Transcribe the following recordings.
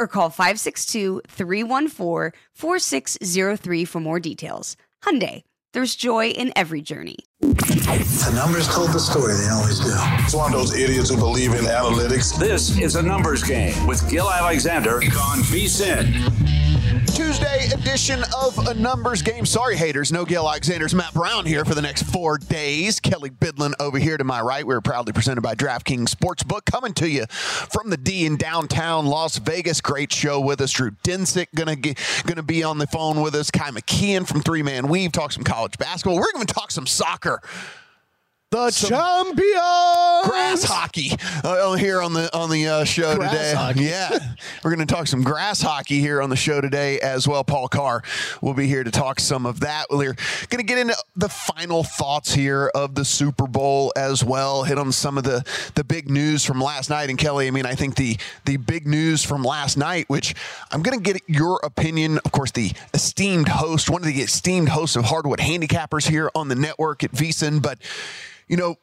or call 562-314-4603 for more details. Hyundai, there's joy in every journey. The numbers told the story, they always do. It's one of those idiots who believe in analytics. This is a numbers game with Gill Alexander on VSIN. Tuesday edition of a numbers game. Sorry, haters. No Gill Alexander's Matt Brown here for the next four days. Kelley Bydlon over here to my right. We're proudly presented by DraftKings Sportsbook, coming to you from the D in downtown Las Vegas. Great show with us. Drew Dinsick gonna get, gonna be on the phone with us. Ky McKeon from Three Man Weave talk some college basketball. We're gonna talk some soccer. The champions. grass hockey uh, here on the on the uh, show Grass today. hockey. Yeah, we're going to talk some grass hockey here on the show today as well. Paul Carr will be here to talk some of that. We're going to get into the final thoughts here of the Super Bowl as well. Hit on some of the the big news from last night. And Kelley, I mean, I think the the big news from last night, which I'm going to get your opinion. Of course, the esteemed host, one of the esteemed hosts of Hardwood Handicappers here on the network at VSIN, but you know,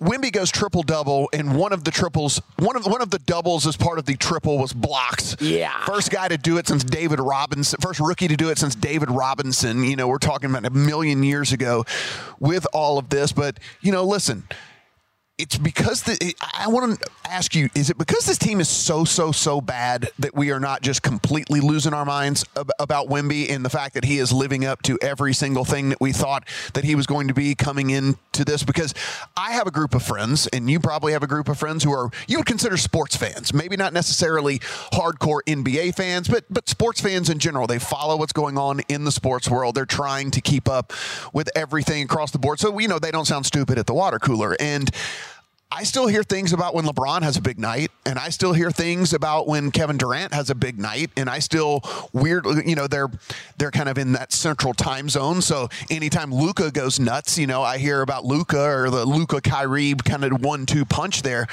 Wemby goes triple double, and one of the triples, one of one of the doubles as part of the triple was blocks. Yeah. first guy to do it since David Robinson, first rookie to do it since David Robinson. You know, we're talking about a million years ago with all of this, but you know, listen. It's because the, I want to ask you: Is it because this team is so so so bad that we are not just completely losing our minds ab- about Wemby and the fact that he is living up to every single thing that we thought that he was going to be coming into this? Because I have a group of friends, and you probably have a group of friends who are you would consider sports fans, maybe not necessarily hardcore NBA fans, but but sports fans in general. They follow what's going on in the sports world. They're trying to keep up with everything across the board, so you know they don't sound stupid at the water cooler and. I still hear things about when LeBron has a big night, and I still hear things about when Kevin Durant has a big night, and I still weird, you know, they're they're kind of in that central time zone. So anytime Luka goes nuts, you know, I hear about Luka or the Luka Kyrie kind of one-two punch there.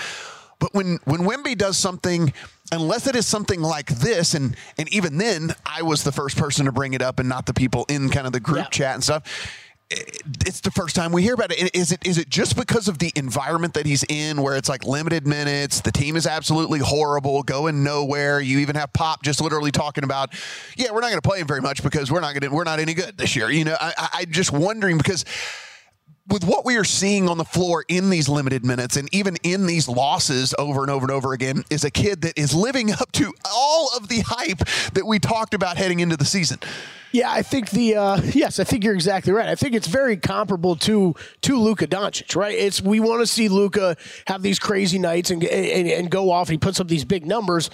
But when when Wemby does something, unless it is something like this, and and even then, I was the first person to bring it up, and not the people in kind of the group Yeah. chat and stuff it's the first time we hear about it. Is it is it just because of the environment that he's in, where it's like limited minutes, the team is absolutely horrible, going nowhere. You even have Pop just literally talking about, yeah, we're not going to play him very much because we're not going to we're not any good this year. You know, I, I, I'm just wondering because with what we are seeing on the floor in these limited minutes and even in these losses over and over and over again is a kid that is living up to all of the hype that we talked about heading into the season. Yeah, I think the uh, yes, I think you're exactly right. I think it's very comparable to to Luka Doncic, right? It's we want to see Luka have these crazy nights and, and and go off. He puts up these big numbers,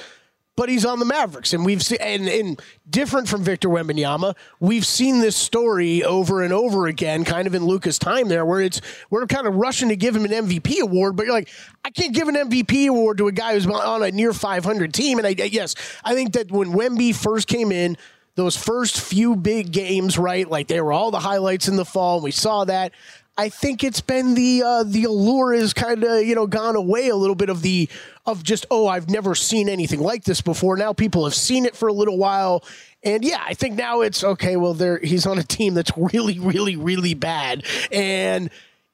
but he's on the Mavericks, and we've seen and, and different from Victor Wembanyama, we've seen this story over and over again, kind of in Luka's time there, where it's we're kind of rushing to give him an MVP award, but you're like, I can't give an MVP award to a guy who's on a near 500 team, and I yes, I think that when Wemby first came in. Those first few big games, right? Like they were all the highlights in the fall. And we saw that. I think it's been the uh, the allure is kind of you know gone away a little bit of the of just oh I've never seen anything like this before. Now people have seen it for a little while, and yeah, I think now it's okay. Well, there he's on a team that's really really really bad, and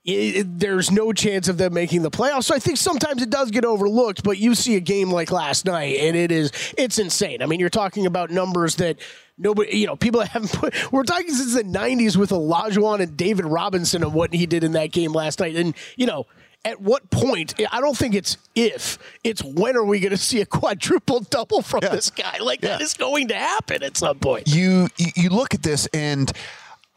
it, there's no chance of them making the playoffs. So I think sometimes it does get overlooked, but you see a game like last night and it is it's insane. I mean, you're talking about numbers that nobody, you know, people haven't put. We're talking since the '90s with Olajuwon and David Robinson and what he did in that game last night, and you know. At what point? I don't think it's if. It's when are we going to see a quadruple double from yeah. this guy? Like yeah. that is going to happen at some point. You you look at this and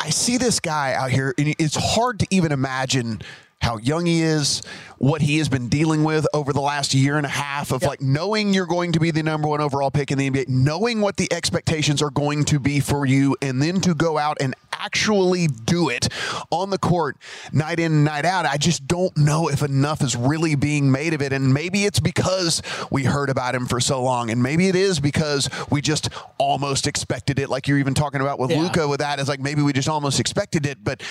I see this guy out here, and it's hard to even imagine how young he is, what he has been dealing with over the last year and a half of yep. like knowing you're going to be the number one overall pick in the NBA, knowing what the expectations are going to be for you, and then to go out and actually do it on the court night in, night out. I just don't know if enough is really being made of it. And maybe it's because we heard about him for so long. And maybe it is because we just almost expected it. Like you're even talking about with yeah. Luka with that, is like maybe we just almost expected it. But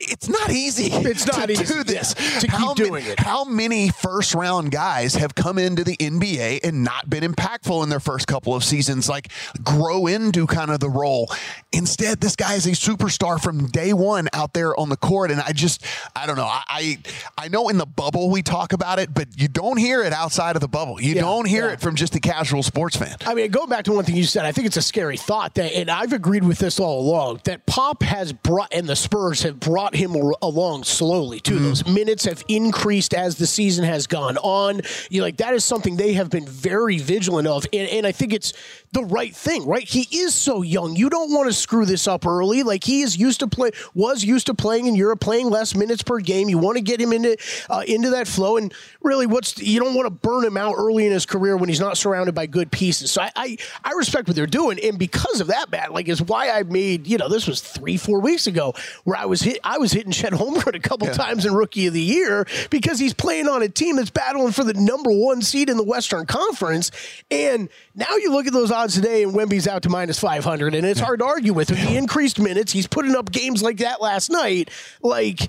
it's not easy. It's not to easy do this. Yeah, to how keep doing ma- it. How many first round guys have come into the NBA and not been impactful in their first couple of seasons? Like grow into kind of the role. Instead, this guy is a superstar from day one out there on the court. And I just, I don't know. I, I, I know in the bubble we talk about it, but you don't hear it outside of the bubble. You yeah, don't hear yeah. it from just the casual sports fan. I mean, going back to one thing you said, I think it's a scary thought that, and I've agreed with this all along, that Pop has brought, and the Spurs have brought brought him along slowly too. Mm-hmm. Those minutes have increased as the season has gone on. You like that is something they have been very vigilant of, and, and I think it's the right thing, right? He is so young. You don't want to screw this up early. Like he is used to play, was used to playing in Europe, playing less minutes per game. You want to get him into uh, into that flow, and really, what's you don't want to burn him out early in his career when he's not surrounded by good pieces. So I I, I respect what they're doing, and because of that, Matt, like is why I made you know this was three four weeks ago where I was hit I was hitting Chet Holmgren a couple yeah. times in Rookie of the Year because he's playing on a team that's battling for the number one seed in the Western Conference, and now you look at those odds today, and Wemby's out to minus 500, and it's hard to argue with. him. the increased minutes, he's putting up games like that last night. Like,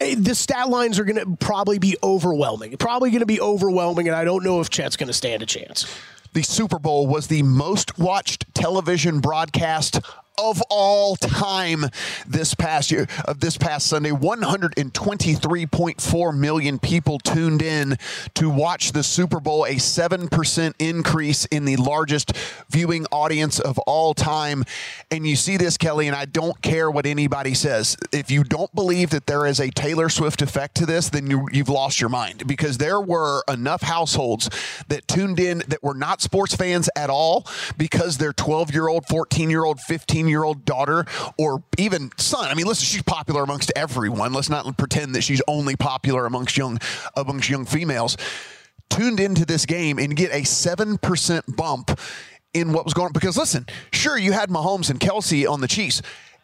eh, the stat lines are going to probably be overwhelming. Probably going to be overwhelming, and I don't know if Chet's going to stand a chance. The Super Bowl was the most watched television broadcast of all time this past year of this past Sunday 123.4 million people tuned in to watch the Super Bowl a 7% increase in the largest viewing audience of all time. And you see this Kelley and I don't care what anybody says. If you don't believe that there is a Taylor Swift effect to this then you, you've lost your mind because there were enough households that tuned in that were not sports fans at all because their 12 year old 14 year old 15 year old daughter or even son. I mean, listen, she's popular amongst everyone. Let's not pretend that she's only popular amongst young amongst young females. Tuned into this game and get a seven percent bump in what was going on. Because listen, sure you had Mahomes and Kelce on the Chiefs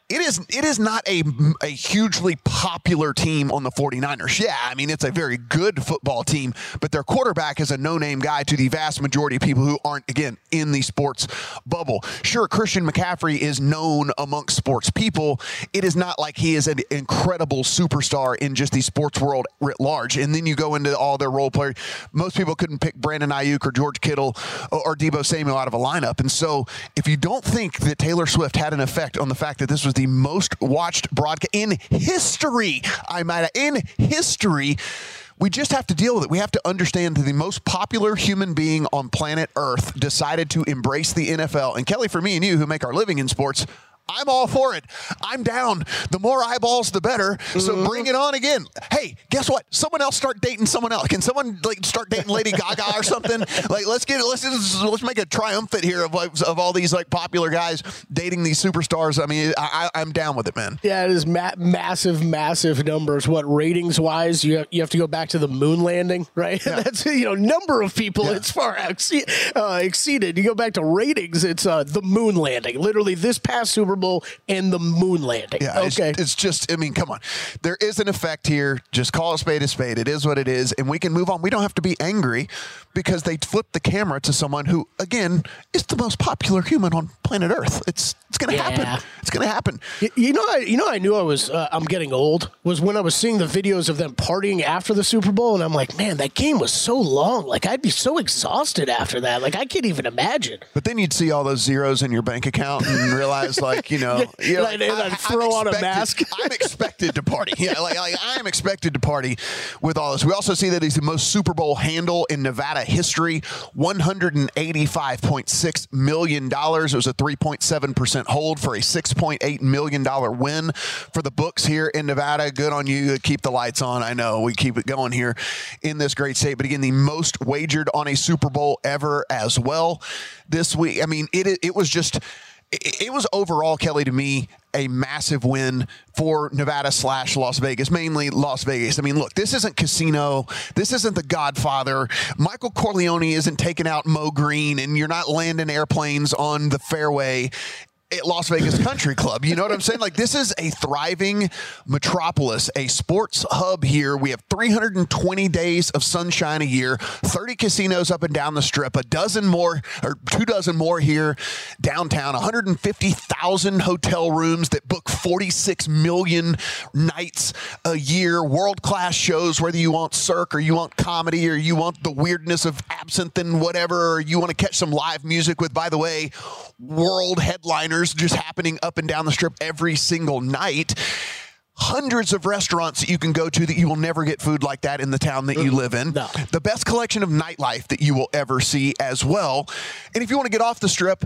it is it is not a, a hugely popular team on the 49ers. Yeah, I mean it's a very good football team, but their quarterback is a no-name guy to the vast majority of people who aren't again in the sports bubble. Sure, Christian McCaffrey is known amongst sports people. It is not like he is an incredible superstar in just the sports world writ large. And then you go into all their role players. Most people couldn't pick Brandon Aiyuk or George Kittle or Deebo Samuel out of a lineup. And so if you don't think that Taylor Swift had an effect on the fact that this was the most watched broadcast in history. I might in history. We just have to deal with it. We have to understand that the most popular human being on planet Earth decided to embrace the NFL. And Kelley, for me and you who make our living in sports, I'm all for it. I'm down. The more eyeballs, the better. So mm-hmm. bring it on again. Hey, guess what? Someone else start dating someone else. Can someone like start dating Lady Gaga or something? Like let's get let's let's make a triumphant here of like of all these like popular guys dating these superstars. I mean, I, am down with it, man. Yeah, it is ma- massive, massive numbers. What ratings wise, you have, you have to go back to the moon landing, right? Yeah. That's you know number of people. Yeah. It's far uh, exceeded. You go back to ratings. It's uh, the moon landing. Literally, this past Super Super Bowl and the moon landing. Yeah, it's, okay. it's just, I mean, come on. There is an effect here. Just call a spade a spade. It is what it is, and we can move on. We don't have to be angry because they flipped the camera to someone who, again, is the most popular human on planet Earth. It's it's going to Yeah. happen. It's going to happen. Y- You know, I, you know, I knew I was. Uh, I'm getting old. Was when I was seeing the videos of them partying after the Super Bowl, and I'm like, man, that game was so long. Like, I'd be so exhausted after that. Like, I can't even imagine. But then you'd see all those zeros in your bank account and realize, like, you know, Yeah, and I'd- and I'd throw on a mask. I'm expected to party. Yeah, like, like I am expected to party with all this. We also see that he's the most Super Bowl handle in Nevada history, one hundred and eighty-five point six million dollars. It was a three point seven percent hold for a six point eight million dollar win for the books here in Nevada. Good on you. Keep the lights on. I know we keep it going here in this great state. But again, the most wagered on a Super Bowl ever as well this week. I mean, it it was just it, it was overall, Kelley, to me, a massive win for Nevada slash Las Vegas, mainly Las Vegas. I mean, look, this isn't Casino. This isn't The Godfather. Michael Corleone isn't taking out Moe Greene, and you're not landing airplanes on the fairway Las Vegas Country Club. You know what I'm saying? Like this is a thriving metropolis, a sports hub here. We have 320 days of sunshine a year, 30 casinos up and down the strip, a dozen more or two dozen more here downtown, 150,000 hotel rooms that book 46 million nights a year, world-class shows whether you want cirque or you want comedy or you want the weirdness of absinthe and whatever or you want to catch some live music with by the way world headliners just happening up and down the strip every single night. Hundreds of restaurants that you can go to that you will never get food like that in the town that you mm, live in. No. The best collection of nightlife that you will ever see as well. And if you want to get off the strip,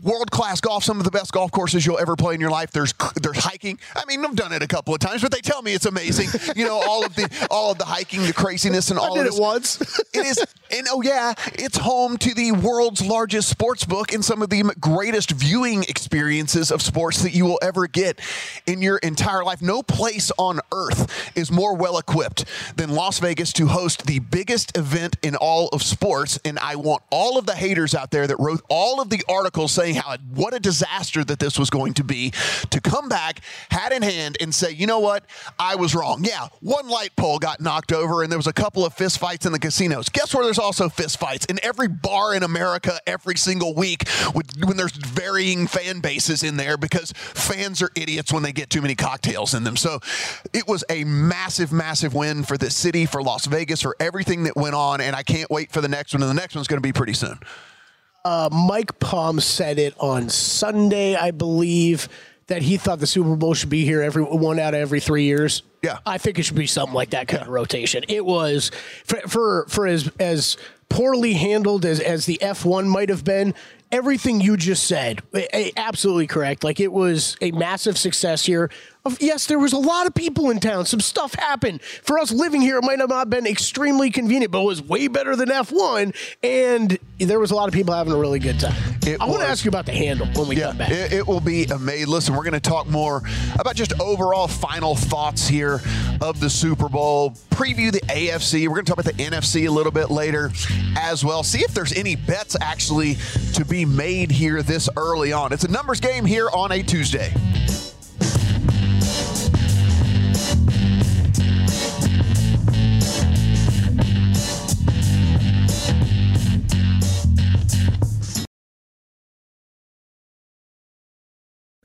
world class golf, some of the best golf courses you'll ever play in your life. There's there's hiking. I mean, I've done it a couple of times, but they tell me it's amazing. You know, all of the all of the hiking, the craziness, and all I did of it once. It is, and oh yeah, it's home to the world's largest sports book and some of the greatest viewing experiences of sports that you will ever get in your entire life. No place on earth is more well equipped than Las Vegas to host the biggest event in all of sports. And I want all of the haters out there that wrote all of the articles saying how what a disaster that this was going to be to come back hat in hand and say, you know what, I was wrong. Yeah, one light pole got knocked over and there was a couple of fist fights in the casinos. Guess where there's also fist fights in every bar in America every single week with, when there's varying fan bases in there because fans are idiots when they get too many cocktails in them. So it was a massive, massive win for the city, for Las Vegas, for everything that went on, and I can't wait for the next one. And the next one's going to be pretty soon. Uh, Mike Palm said it on Sunday, I believe, that he thought the Super Bowl should be here every one out of every three years. Yeah. I think it should be something like that kind of rotation. It was for for, for as as poorly handled as as the F one might have been. Everything you just said, absolutely correct. Like it was a massive success here. Of- Yes, there was a lot of people in town. Some stuff happened. For us living here, it might have not been extremely convenient, but it was way better than F1. And there was a lot of people having a really good time. It I want to ask you about the handle when we Yeah, come back. it, it will be amazing. Listen, we're going to talk more about just overall final thoughts here of the Super Bowl, preview the AFC. We're going to talk about the NFC a little bit later as well. See if there's any bets actually to be made here this early on. It's a numbers game here on a Tuesday.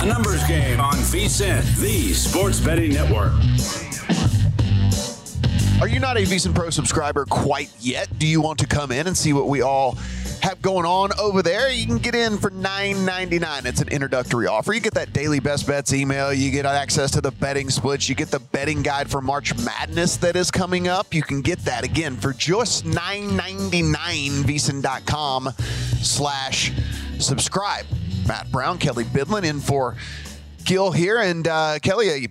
A numbers game on VSIN, the sports betting network. Are you not a VSIN Pro subscriber quite yet? Do you want to come in and see what we all have going on over there? You can get in for $9.99. It's an introductory offer. You get that daily best bets email. You get access to the betting splits. You get the betting guide for March Madness that is coming up. You can get that again for just $9.99. VSIN.com slash subscribe. Matt Brown, Kelley Bydlon in for Gill here. And uh, Kelley, a,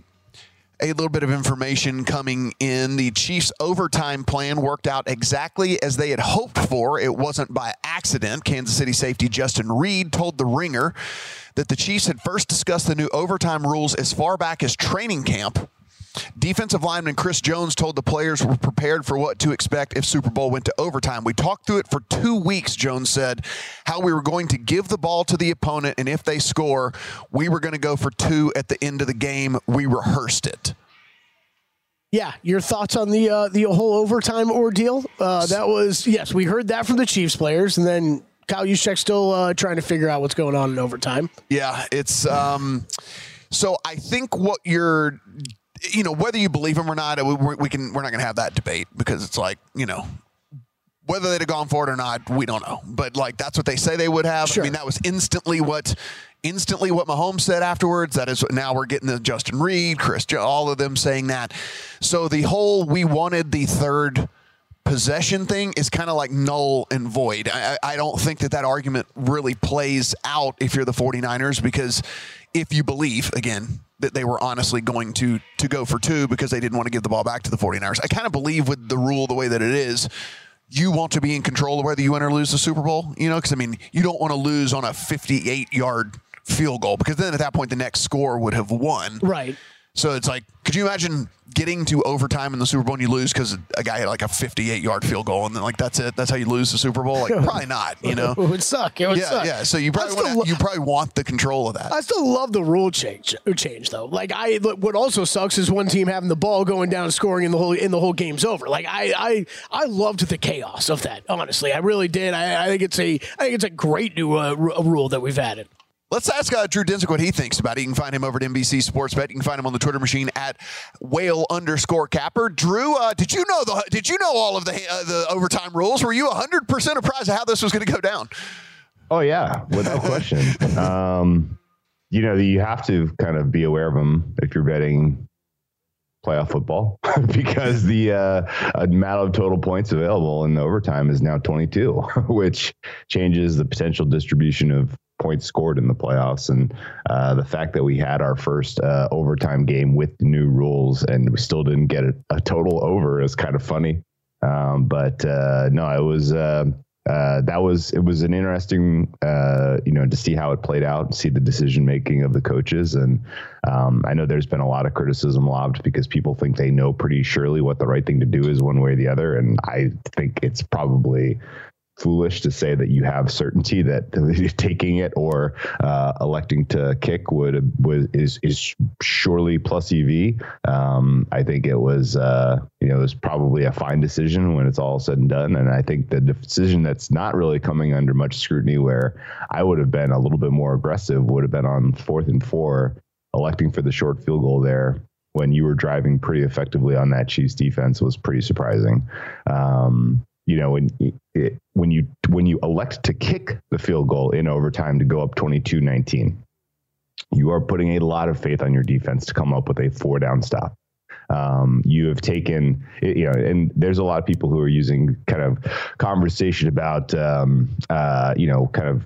a little bit of information coming in. The Chiefs' overtime plan worked out exactly as they had hoped for. It wasn't by accident. Kansas City safety Justin Reid told The Ringer that the Chiefs had first discussed the new overtime rules as far back as training camp. Defensive lineman Chris Jones told the players were prepared for what to expect if Super Bowl went to overtime. We talked through it for two weeks, Jones said, how we were going to give the ball to the opponent, and if they score, we were going to go for two at the end of the game. We rehearsed it. Yeah, your thoughts on the uh, the whole overtime ordeal? Uh, that was yes, we heard that from the Chiefs players, and then Kyle Juszczyk still uh, trying to figure out what's going on in overtime. Yeah, it's um. So I think what you're you know, whether you believe him or not, we, we can we're not going to have that debate because it's like you know whether they'd have gone for it or not, we don't know. But like that's what they say they would have. Sure. I mean, that was instantly what instantly what Mahomes said afterwards. That is now we're getting the Justin Reid, Chris, all of them saying that. So the whole we wanted the third possession thing is kind of like null and void. I, I don't think that that argument really plays out if you're the 49ers because if you believe again that they were honestly going to to go for two because they didn't want to give the ball back to the 49ers. I kind of believe with the rule the way that it is, you want to be in control of whether you win or lose the Super Bowl, you know, because I mean, you don't want to lose on a 58 yard field goal because then at that point the next score would have won. Right. So it's like, could you imagine getting to overtime in the Super Bowl and you lose because a guy had like a 58 yard field goal and then like that's it? That's how you lose the Super Bowl? Like probably not. You know, it would suck. It would yeah, suck. yeah. So you probably want lo- you probably want the control of that. I still love the rule change. Change though. Like I, what also sucks is one team having the ball going down, and scoring, and the whole in the whole game's over. Like I, I, I loved the chaos of that. Honestly, I really did. I, I think it's a, I think it's a great new uh, ru- rule that we've added. Let's ask uh, Drew Dinsick what he thinks about it. You can find him over at NBC Sports Bet. You can find him on the Twitter machine at whale underscore capper. Drew, uh, did you know the did you know all of the uh, the overtime rules? Were you hundred percent apprised of how this was going to go down? Oh yeah, without question. um, you know, you have to kind of be aware of them if you're betting playoff football because the uh, amount of total points available in overtime is now 22, which changes the potential distribution of points scored in the playoffs. And uh, the fact that we had our first uh, overtime game with the new rules and we still didn't get a, a total over is kind of funny. Um, but uh, no, it was. Uh, uh, that was it was an interesting uh, you know to see how it played out see the decision making of the coaches and um, I know there's been a lot of criticism lobbed because people think they know pretty surely what the right thing to do is one way or the other and I think it's probably foolish to say that you have certainty that taking it or uh, electing to kick would was is is surely plus EV. Um, I think it was uh, you know it was probably a fine decision when it's all said and done, and I think the decision that's not really coming under much scrutiny, where I would have been a little bit more aggressive, would have been on fourth and four, electing for the short field goal there when you were driving pretty effectively on that Chiefs defense was pretty surprising. Um, you know, when it, when you when you elect to kick the field goal in overtime to go up 22-19, you are putting a lot of faith on your defense to come up with a four down stop. Um, you have taken, you know, and there's a lot of people who are using kind of conversation about, um, uh, you know, kind of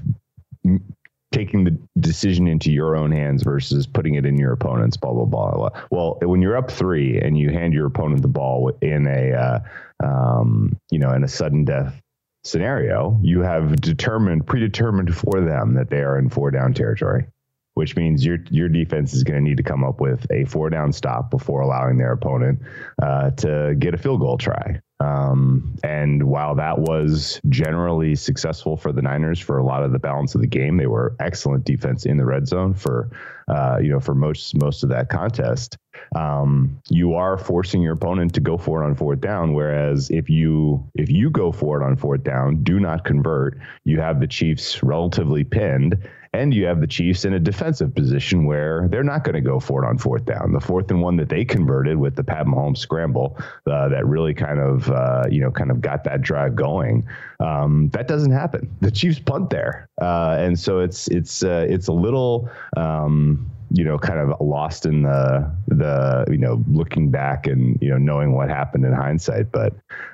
taking the decision into your own hands versus putting it in your opponent's blah blah blah. blah. Well, when you're up three and you hand your opponent the ball in a uh, um, you know in a sudden death scenario, you have determined predetermined for them that they are in four down territory, which means your your defense is going to need to come up with a four down stop before allowing their opponent uh, to get a field goal try. Um, and while that was generally successful for the Niners for a lot of the balance of the game, they were excellent defense in the red zone for uh, you know for most most of that contest. Um, you are forcing your opponent to go for it on fourth down. Whereas if you if you go for it on fourth down, do not convert. You have the Chiefs relatively pinned and you have the Chiefs in a defensive position where they're not going to go for it on fourth down. The fourth and one that they converted with the Pat Mahomes scramble uh, that really kind of uh, you know kind of got that drive going. Um, that doesn't happen. The Chiefs punt there, uh, and so it's it's uh, it's a little. Um, you know, kind of lost in the the you know looking back and you know knowing what happened in hindsight. But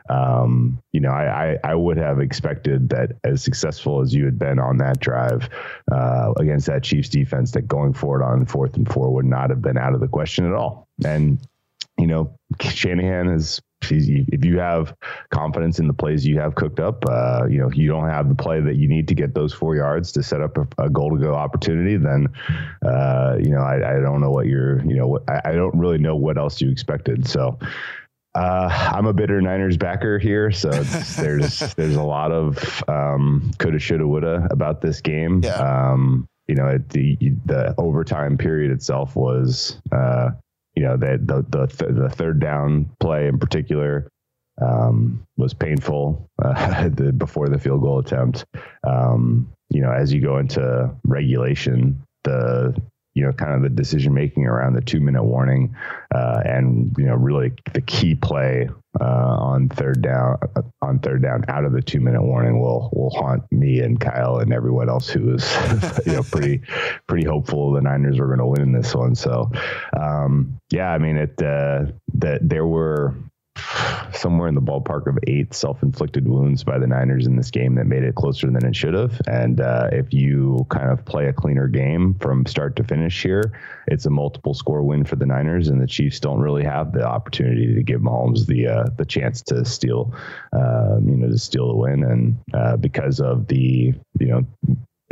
um, you know, I, I, I would have expected that as successful as you had been on that drive uh, against that Chiefs defense, that going forward on fourth and four would not have been out of the question at all. And you know, Shanahan is if you have confidence in the plays you have cooked up, uh, you know, you don't have the play that you need to get those four yards to set up a, a goal to go opportunity, then, uh, you know, I, I, don't know what you're, you know, what, I, I, don't really know what else you expected. So, uh, I'm a bitter Niners backer here, so there's there's a lot of um, coulda, shoulda, woulda about this game. Yeah. Um, you know, it, the the overtime period itself was uh, you know that the the, th- the third down play in particular um, was painful uh, the, before the field goal attempt. Um, you know, as you go into regulation, the you know kind of the decision making around the two minute warning uh, and you know really the key play uh, on third down on third down out of the two minute warning will will haunt me and Kyle and everyone else who was you know pretty pretty hopeful the Niners were going to win in this one. So um, yeah, I mean it uh, that there were somewhere in the ballpark of eight self-inflicted wounds by the Niners in this game that made it closer than it should have. And uh, if you kind of play a cleaner game from start to finish here, it's a multiple score win for the Niners, and the Chiefs don't really have the opportunity to give Mahomes the uh, the chance to steal, uh, you know, to steal the win. And uh, because of the you know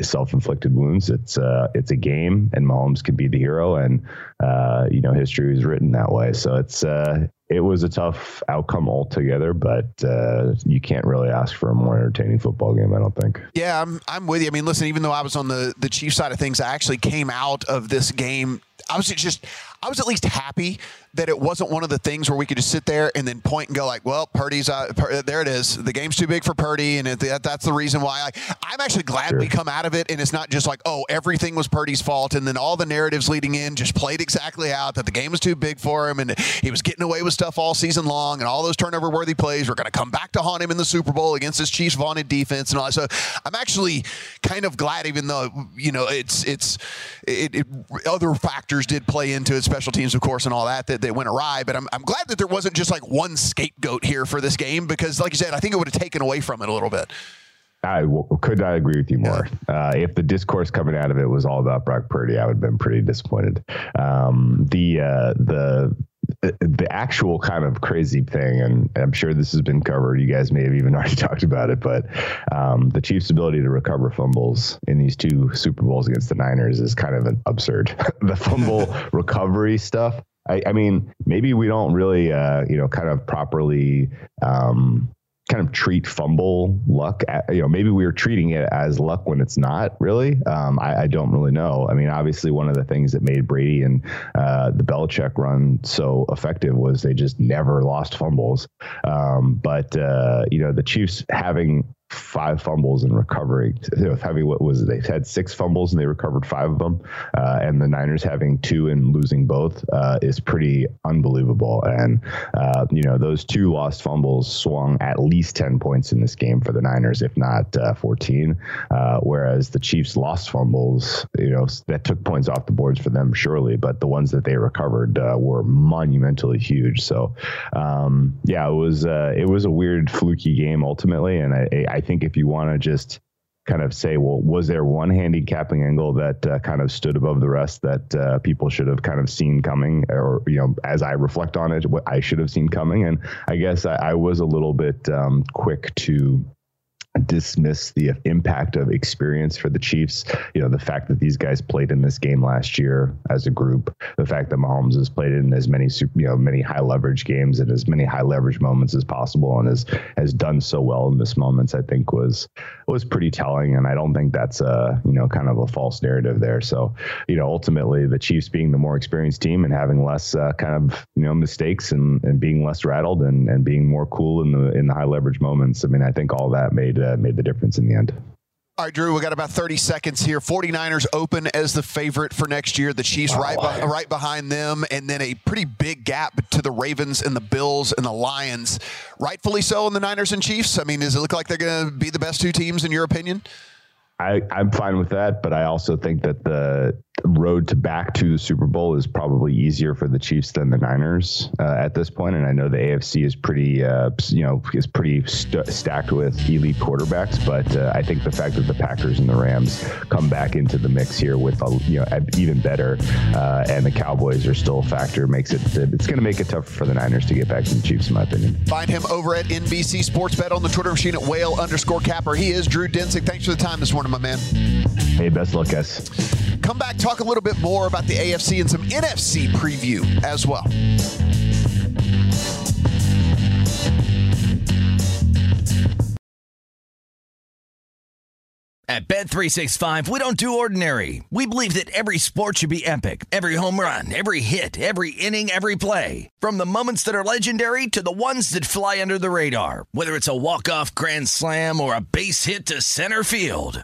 self-inflicted wounds. It's uh, it's a game, and Mahomes can be the hero, and uh, you know history is written that way. So it's uh, it was a tough outcome altogether, but uh, you can't really ask for a more entertaining football game. I don't think. Yeah, I'm I'm with you. I mean, listen, even though I was on the the Chiefs side of things, I actually came out of this game. I was just I was at least happy that it wasn't one of the things where we could just sit there and then point and go like, well, Purdy's uh, Pur- there it is. The game's too big for Purdy, and it, that, that's the reason why. I, am actually glad sure. we come out of it, and it's not just like, oh, everything was Purdy's fault, and then all the narratives leading in just played exactly out that the game was too big for him, and he was getting away with stuff all season long, and all those turnover worthy plays were going to come back to haunt him in the Super Bowl against his Chiefs vaunted defense and all that. So I'm actually kind of glad, even though you know it's it's it, it, other factors did play into it, special teams, of course, and all that that, that went awry, but I'm I'm, glad that there wasn't just like one scapegoat here for this game because, like you said, I think it would have taken away from it a little bit. I w- could not agree with you more. Uh, if the discourse coming out of it was all about Brock Purdy, I would have been pretty disappointed. Um, the uh, the the actual kind of crazy thing, and I'm sure this has been covered. You guys may have even already talked about it, but um, the Chiefs' ability to recover fumbles in these two Super Bowls against the Niners is kind of absurd. the fumble recovery stuff I, I mean, maybe we don't really, uh, you know, kind of properly um, kind of treat fumble luck. You know, maybe we are treating it as luck when it's not really. Um, I, I, don't really know. I mean, obviously, one of the things that made Brady and uh, the Belichick run so effective was they just never lost fumbles. Um, but uh, you know, the Chiefs having five fumbles and recovering. You know, having what was it? They had six fumbles and they recovered five of them, uh, and the Niners having two and losing both uh, is pretty unbelievable. And uh, you know, those two lost fumbles swung at least ten points in this game for the Niners, if not uh, fourteen. Uh, whereas the Chiefs lost fumbles, you know, that took points off the boards for them surely, but the ones that they recovered uh, were monumentally huge. So um, yeah, it was it was a weird fluky game ultimately, and I, I I think if you want to just kind of say, well, was there one handicapping angle that uh, kind of stood above the rest that uh, people should have kind of seen coming, or you know, as I reflect on it, what I should have seen coming? And I guess I, I was a little bit um, quick to dismiss the impact of experience for the Chiefs. You know, the fact that these guys played in this game last year as a group, the fact that Mahomes has played in as many you know many high leverage games and as many high leverage moments as possible, and has has done so well in this moments, I think was was pretty telling. And I don't think that's a you know kind of a false narrative there. So you know, ultimately the Chiefs being the more experienced team and having less uh, kind of you know mistakes and, and being less rattled and, and being more cool in the in the high leverage moments. I mean, I think all that made uh, Uh, made the difference in the end. All right, Drew, we got about 30 seconds here. 49ers open as the favorite for next year. The Chiefs Oh, right, be- right behind them, and then a pretty big gap to the Ravens and the Bills and the Lions. Rightfully so in the Niners and Chiefs. I mean, does it look like they're going to be the best two teams in your opinion? I, I'm fine with that, but I also think that the road to back to the Super Bowl is probably easier for the Chiefs than the Niners uh, at this point. And I know the AFC is pretty, uh, you know, is pretty st- stacked with elite quarterbacks. But uh, I think the fact that the Packers and the Rams come back into the mix here with, a, you know, even better, uh, and the Cowboys are still a factor makes it. It's going to make it tougher for the Niners to get back to the Chiefs, in my opinion. Find him over at NBC Sports Bet on the Twitter machine at whale underscore capper. He is Drew Dinsick. Thanks for the time this morning, my man. Hey, best of luck, guys. Come back, talk a little bit more about the AFC and some NFC preview as well. At Bet365, we don't do ordinary. We believe that every sport should be epic. Every home run, every hit, every inning, every play. From the moments that are legendary to the ones that fly under the radar. Whether it's a walk-off grand slam or a base hit to center field.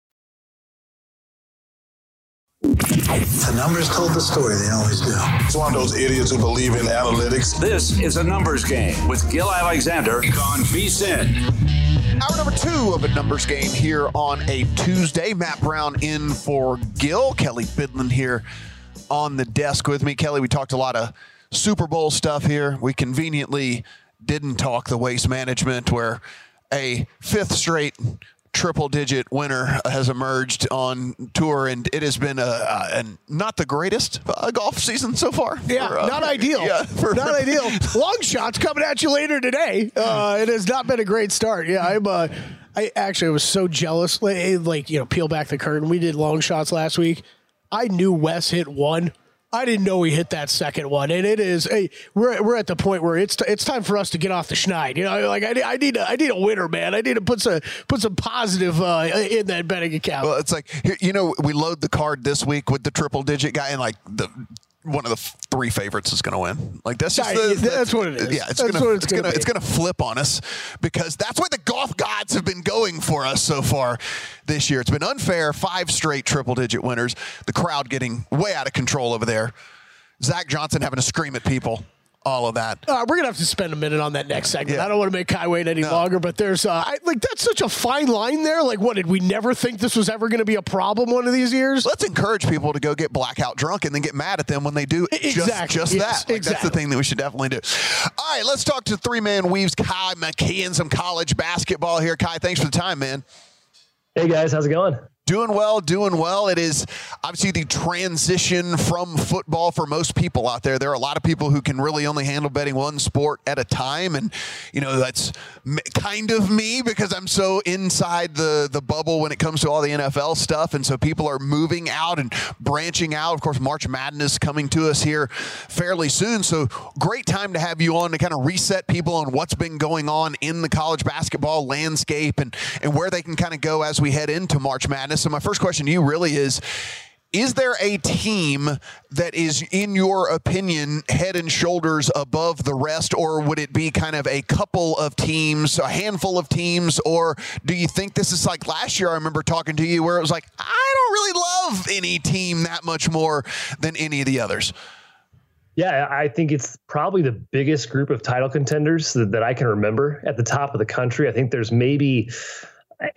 The numbers told the story. They always do. It's one of those idiots who believe in analytics. This is a numbers game with Gill Alexander on VSIN. Hour number two of a numbers game here on a Tuesday. Matt Brown in for Gill. Kelley Bydlon here on the desk with me. Kelley, we talked a lot of Super Bowl stuff here. We conveniently didn't talk the waste management where a fifth straight triple digit winner has emerged on tour and it has been a, a, a not the greatest uh, golf season so far Yeah, for, uh, not ideal. yeah for, not ideal. Long shots coming at you later today. Uh, it has not been a great start. Yeah, I'm. Uh, I actually was so jealous. Like, like, you know, peel back the curtain. We did long shots last week. I knew Wes hit one. I didn't know we hit that second one, and it is. Hey, we're we're at the point where it's it's time for us to get off the schneid. You know, like I, need- I need a, I need a winner, man. I need to put some put some positive uh, in that betting account. Well, it's like you know we load the card this week with the triple digit guy, and like the one of the f- three favorites is going to win. Like that's just the, that's what it is. Yeah, it's That's gonna it's, it's gonna gonna it's gonna flip on us because that's where the golf gods have been going for us so far this year. It's been unfair. Five straight triple digit winners. The crowd getting way out of control over there. Zach Johnson having to scream at people. All of that. Uh, we're gonna have to spend a minute on that next segment. Yeah. I don't want to make Ky wait any longer, but there's uh, I, like that's such a fine line there. Like, what did we never think this was ever going to be a problem one of these years? Let's encourage people to go get blackout drunk and then get mad at them when they do just, Exactly. just Yes, that. Like, That's the thing that we should definitely do. All right, let's talk to three man weaves Ky McKee and some college basketball here. Ky, thanks for the time, man. Hey guys, how's it going? Doing well, doing well. It is obviously the transition from football for most people out there. There are a lot of people who can really only handle betting one sport at a time, and you know that's kind of me because I'm so inside the the bubble when it comes to all the NFL stuff, and so people are moving out and branching out. Of course, March Madness coming to us here fairly soon, so great time to have you on to kind of reset people on what's been going on in the college basketball landscape and and where they can kind of go as we head into March Madness. So my first question to you really is is there a team that is, in your opinion, head and shoulders above the rest, or would it be kind of a couple of teams, a handful of teams, or do you think this is like last year? I remember talking to you where it was like, I don't really love any team that much more than any of the others. Yeah, I think it's probably the biggest group of title contenders that, that I can remember at the top of the country. I think there's maybe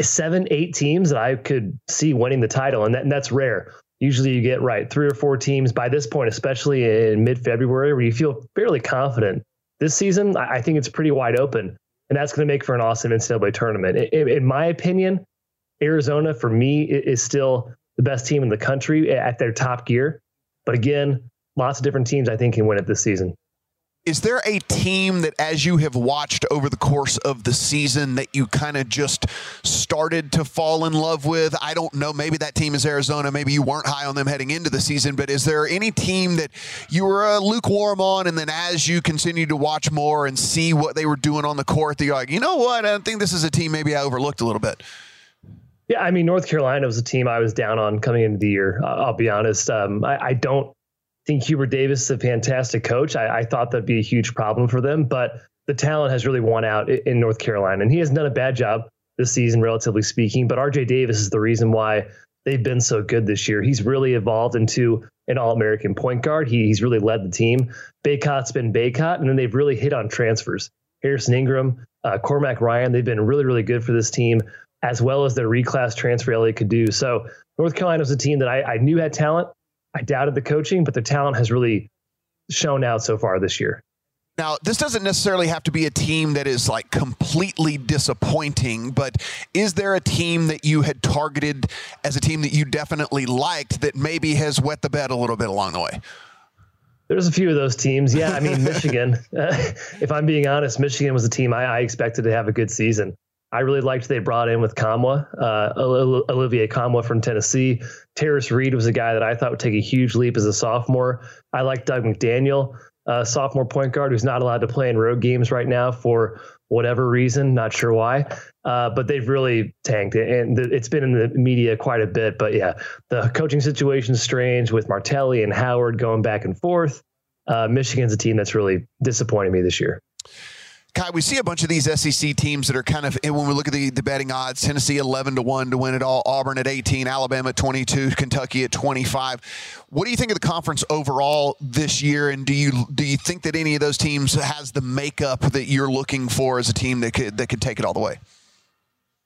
seven, eight teams that I could see winning the title, and, that, and that's rare. Usually, you get right three or four teams by this point, especially in mid-February, where you feel fairly confident. This season, I think it's pretty wide open, and that's going to make for an awesome NCAA tournament. In, in my opinion, Arizona for me is still the best team in the country at their top gear, but again, lots of different teams I think can win it this season. Is there a team that, as you have watched over the course of the season, that you kind of just started to fall in love with? I don't know. Maybe that team is Arizona. Maybe you weren't high on them heading into the season, but is there any team that you were uh, lukewarm on, and then as you continue to watch more and see what they were doing on the court, that you're like, you know what? I think this is a team maybe I overlooked a little bit. Yeah, I mean, North Carolina was a team I was down on coming into the year. I'll be honest. Um, I, I don't think Hubert Davis is a fantastic coach. I, I, thought that'd be a huge problem for them, but the talent has really won out in North Carolina, and he has done a bad job this season, relatively speaking. But RJ Davis is the reason why they've been so good this year. He's really evolved into an All-American point guard. He, he's really led the team. Bacot's been Bacot, and then they've really hit on transfers. Harrison Ingram, uh, Cormac Ryan, they've been really, really good for this team, as well as their reclass transfer Elliot Cadeau. So North Carolina was a team that I, I knew had talent. I doubted the coaching, but the talent has really shown out so far this year. Now, this doesn't necessarily have to be a team that is like completely disappointing, but is there a team that you had targeted as a team that you definitely liked that maybe has wet the bed a little bit along the way? There's a few of those teams. Yeah, I mean, Michigan, uh, if I'm being honest, Michigan was a team I, I expected to have a good season. I really liked they brought in with Kamwa, uh, Olivier Nkamhoua from Tennessee. Tarris Reed was a guy that I thought would take a huge leap as a sophomore. I like Dug McDaniel, sophomore point guard who's not allowed to play in road games right now for whatever reason, not sure why. Uh, but they've really tanked it, and it's been in the media quite a bit. But yeah, the coaching situation is strange with Martelli and Howard going back and forth. Uh, Michigan's a team that's really disappointed me this year. Ky, we see a bunch of these SEC teams that are kind of when we look at the, the betting odds, Tennessee 11 to 1 to win it all, Auburn at 18, Alabama at 22, Kentucky at 25. What do you think of the conference overall this year and do you do you think that any of those teams has the makeup that you're looking for as a team that could that could take it all the way?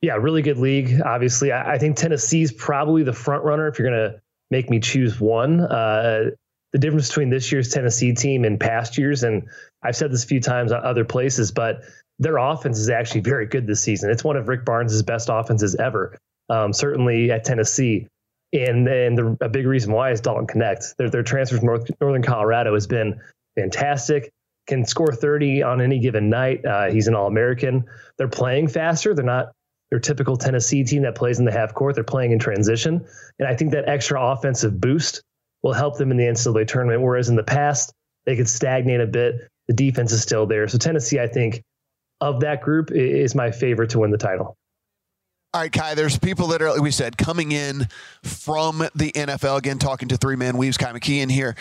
Yeah, really good league. Obviously, I, I think Tennessee's probably the front runner if you're going to make me choose one. Uh, the difference between this year's Tennessee team and past years, and I've said this a few times on other places, but their offense is actually very good this season. It's one of Rick Barnes' best offenses ever, um, certainly at Tennessee. And then the, a big reason why is Dalton Knecht. Their, their transfer from North, Northern Colorado has been fantastic. Can score 30 on any given night. Uh, he's an All American. They're playing faster. They're not their typical Tennessee team that plays in the half court. They're playing in transition. And I think that extra offensive boost will help them in the NCAA tournament. Whereas in the past, they could stagnate a bit. The defense is still there. So Tennessee, I think, of that group, is my favorite to win the title. All right, Ky, there's people that are, like we said, coming in from the NFL. Again, talking to three man weaves, Ky McKeon here.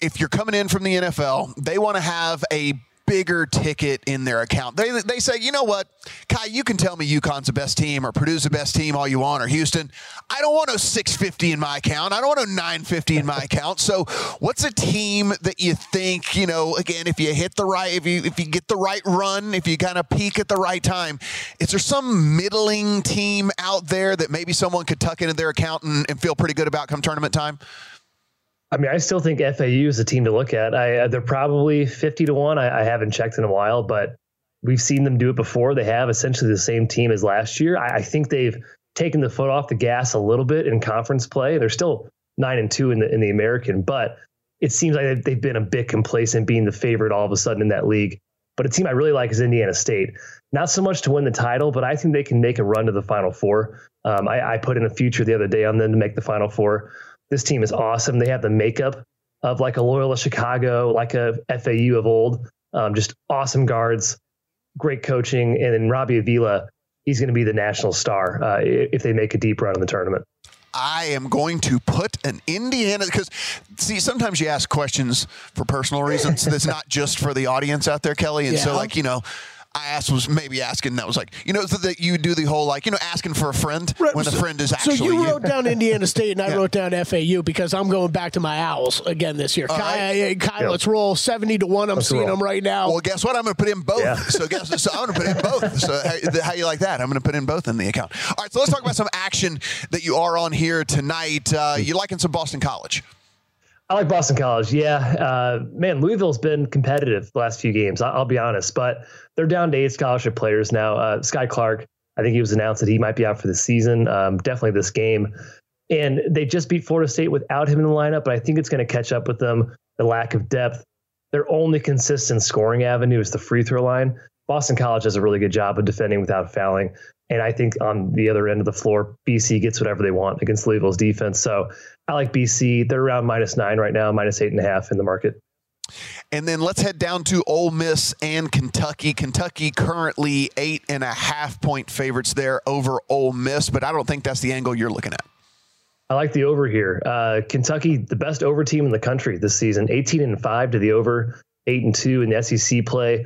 If you're coming in from the NFL, they want to have a bigger ticket in their account. They, they say, you know what, Ky, you can tell me UConn's the best team or Purdue's the best team all you want or Houston. I don't want a 650 in my account. I don't want a 950 in my account. So what's a team that you think, you know, again, if you hit the right, if you, if you get the right run, if you kind of peak at the right time, is there some middling team out there that maybe someone could tuck into their account and, and feel pretty good about come tournament time? I mean, I still think FAU is a team to look at. I, uh, they're probably 50 to 1. I, I, haven't checked in a while, but we've seen them do it before. They have essentially the same team as last year. I, I think they've taken the foot off the gas a little bit in conference play. They're still nine and two in the in the American, but it seems like they've been a bit complacent being the favorite all of a sudden in that league. But a team I really like is Indiana State. Not so much to win the title, but I think they can make a run to the Final Four. Um, I, I put in a future the other day on them to make the Final Four. This team is awesome. They have the makeup of like a Loyola Chicago, like a FAU of old. Um, just awesome guards, great coaching, and then Robbie Avila, he's going to be the national star uh, if they make a deep run in the tournament. I am going to put an Indiana because see sometimes you ask questions for personal reasons that's not just for the audience out there, Kelley, and yeah. so like you know. I asked was maybe asking that was like you know that you do the whole like you know asking for a friend right. when the friend is actually so you wrote down Indiana State and I yeah. wrote down FAU because I'm going back to my Owls again this year. Ky, right. Ky yeah. let's roll seventy to one. I'm let's seeing roll. them right now. Well, guess what? I'm going to put in both. Yeah. So guess so I'm going to put in both. So how, how, you like that? I'm going to put in both in the account. All right, so let's talk about some action that you are on here tonight. Uh, you liking some Boston College? I like Boston College. Yeah, uh, man, Louisville's been competitive the last few games. I'll, I'll, be honest, but they're down to eight scholarship players now. Uh, Skyy Clark, I think he was announced that he might be out for the season. Um, definitely this game, and they just beat Florida State without him in the lineup. But I think it's going to catch up with them. The lack of depth. Their only consistent scoring avenue is the free throw line. Boston College does a really good job of defending without fouling. And I think on the other end of the floor, BC gets whatever they want against Louisville's defense. So I like BC. They're around minus nine right now, minus eight and a half in the market. And then let's head down to Ole Miss and Kentucky. Kentucky currently eight and a half point favorites there over Ole Miss, but I don't think that's the angle you're looking at. I like the over here. Uh, Kentucky, the best over team in the country this season, 18 and five to the over, eight and two in the SEC play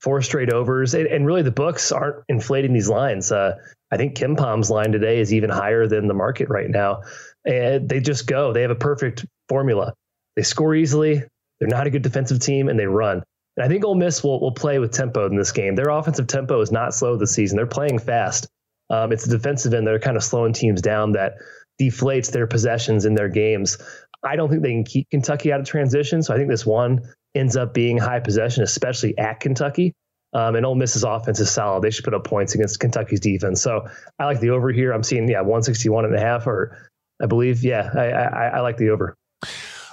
four straight overs, and, and really the books aren't inflating these lines. Uh, I think KenPom's line today is even higher than the market right now. And they just go. They have a perfect formula. They score easily. They're not a good defensive team, and they run. And I think Ole Miss will will play with tempo in this game. Their offensive tempo is not slow this season. They're playing fast. Um, it's the defensive end that are kind of slowing teams down that deflates their possessions in their games. I don't think they can keep Kentucky out of transition. So I think this one ends up being high possession, especially at Kentucky. Um, and Ole Miss's offense is solid. They should put up points against Kentucky's defense. So I like the over here. I'm seeing, yeah, 161 and a half, or I believe, yeah, I, I, I like the over.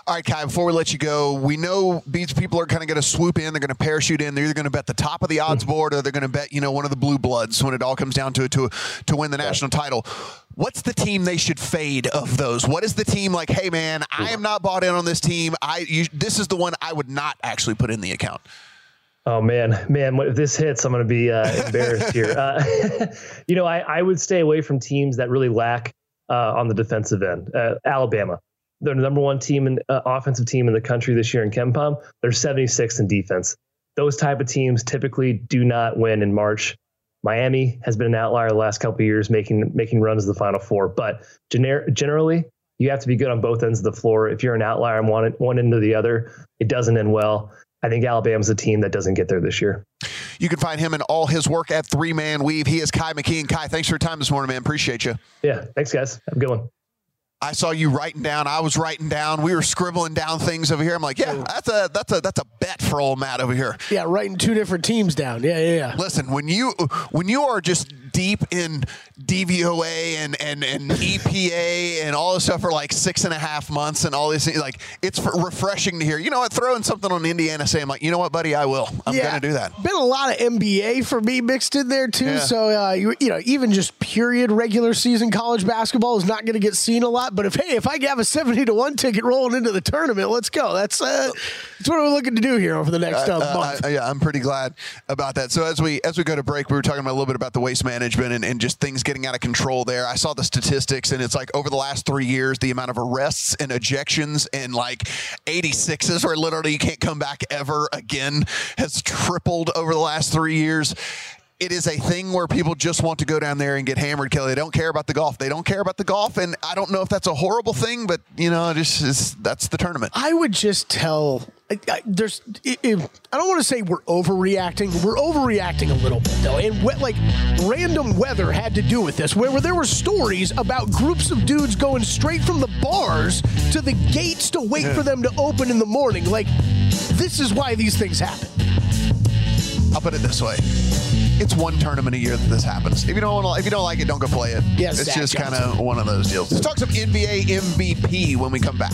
All right, Ky, before we let you go, we know these people are kind of going to swoop in. They're going to parachute in. They're either going to bet the top of the odds mm-hmm. board or they're going to bet, you know, one of the blue bloods when it all comes down to it to, to win the national title. What's the team they should fade of those? What is the team like, hey, man, I am not bought in on this team. I you, This is the one I would not actually put in the account. Oh man, man! If this hits, I'm going to be uh, embarrassed here. Uh, you know, I, I would stay away from teams that really lack uh, on the defensive end. Uh, Alabama, they're the number one team in uh, offensive team in the country this year in KenPom. They're 76th in defense. Those type of teams typically do not win in March. Miami has been an outlier the last couple of years, making making runs to the Final Four. But gener- generally, you have to be good on both ends of the floor. If you're an outlier on one one end or the other, it doesn't end well. I think Alabama's a team that doesn't get there this year. You can find him and all his work at Three Man Weave. He is Ky McKeon. Ky, thanks for your time this morning, man. Appreciate you. Yeah, thanks, guys. Have a good one. I saw you writing down. I was writing down. We were scribbling down things over here. I'm like, yeah, that's a that's a that's a bet for old Matt over here. Yeah, writing two different teams down. Yeah, yeah, yeah. Listen, when you when you are just deep in DVOA and, and, and EPA and all this stuff for like six and a half months and all these things. Like, it's refreshing to hear. You know what? Throwing something on Indiana saying, like, you know what, buddy, I will. I'm yeah, going to do that. Been a lot of NBA for me mixed in there, too. Yeah. So, uh, you, you know, even just period regular season college basketball is not going to get seen a lot. But if, hey, if I have a 70 to 1 ticket rolling into the tournament, let's go. That's, uh, that's what we're looking to do here over the next uh, uh month. yeah, I'm pretty glad about that. So, as we as we go to break, we were talking about a little bit about the waste management management and, and just things getting out of control there. I saw the statistics, and it's like over the last three years, the amount of arrests and ejections and like 86s where literally you can't come back ever again has tripled over the last three years it is a thing where people just want to go down there and get hammered, Kelley. They don't care about the golf. They don't care about the golf, and I don't know if that's a horrible thing, but you know, just is, that's the tournament. I would just tell. I, I, there's, it, it, I don't want to say we're overreacting. We're overreacting a little bit though, and what, like random weather had to do with this, where, where there were stories about groups of dudes going straight from the bars to the gates to wait yeah. for them to open in the morning. Like, this is why these things happen. I'll put it this way it's one tournament a year that this happens. If you don't want to, if you don't like it, don't go play it. Yeah, it's Zach just kind of one of those deals. Let's talk some NBA MVP when we come back.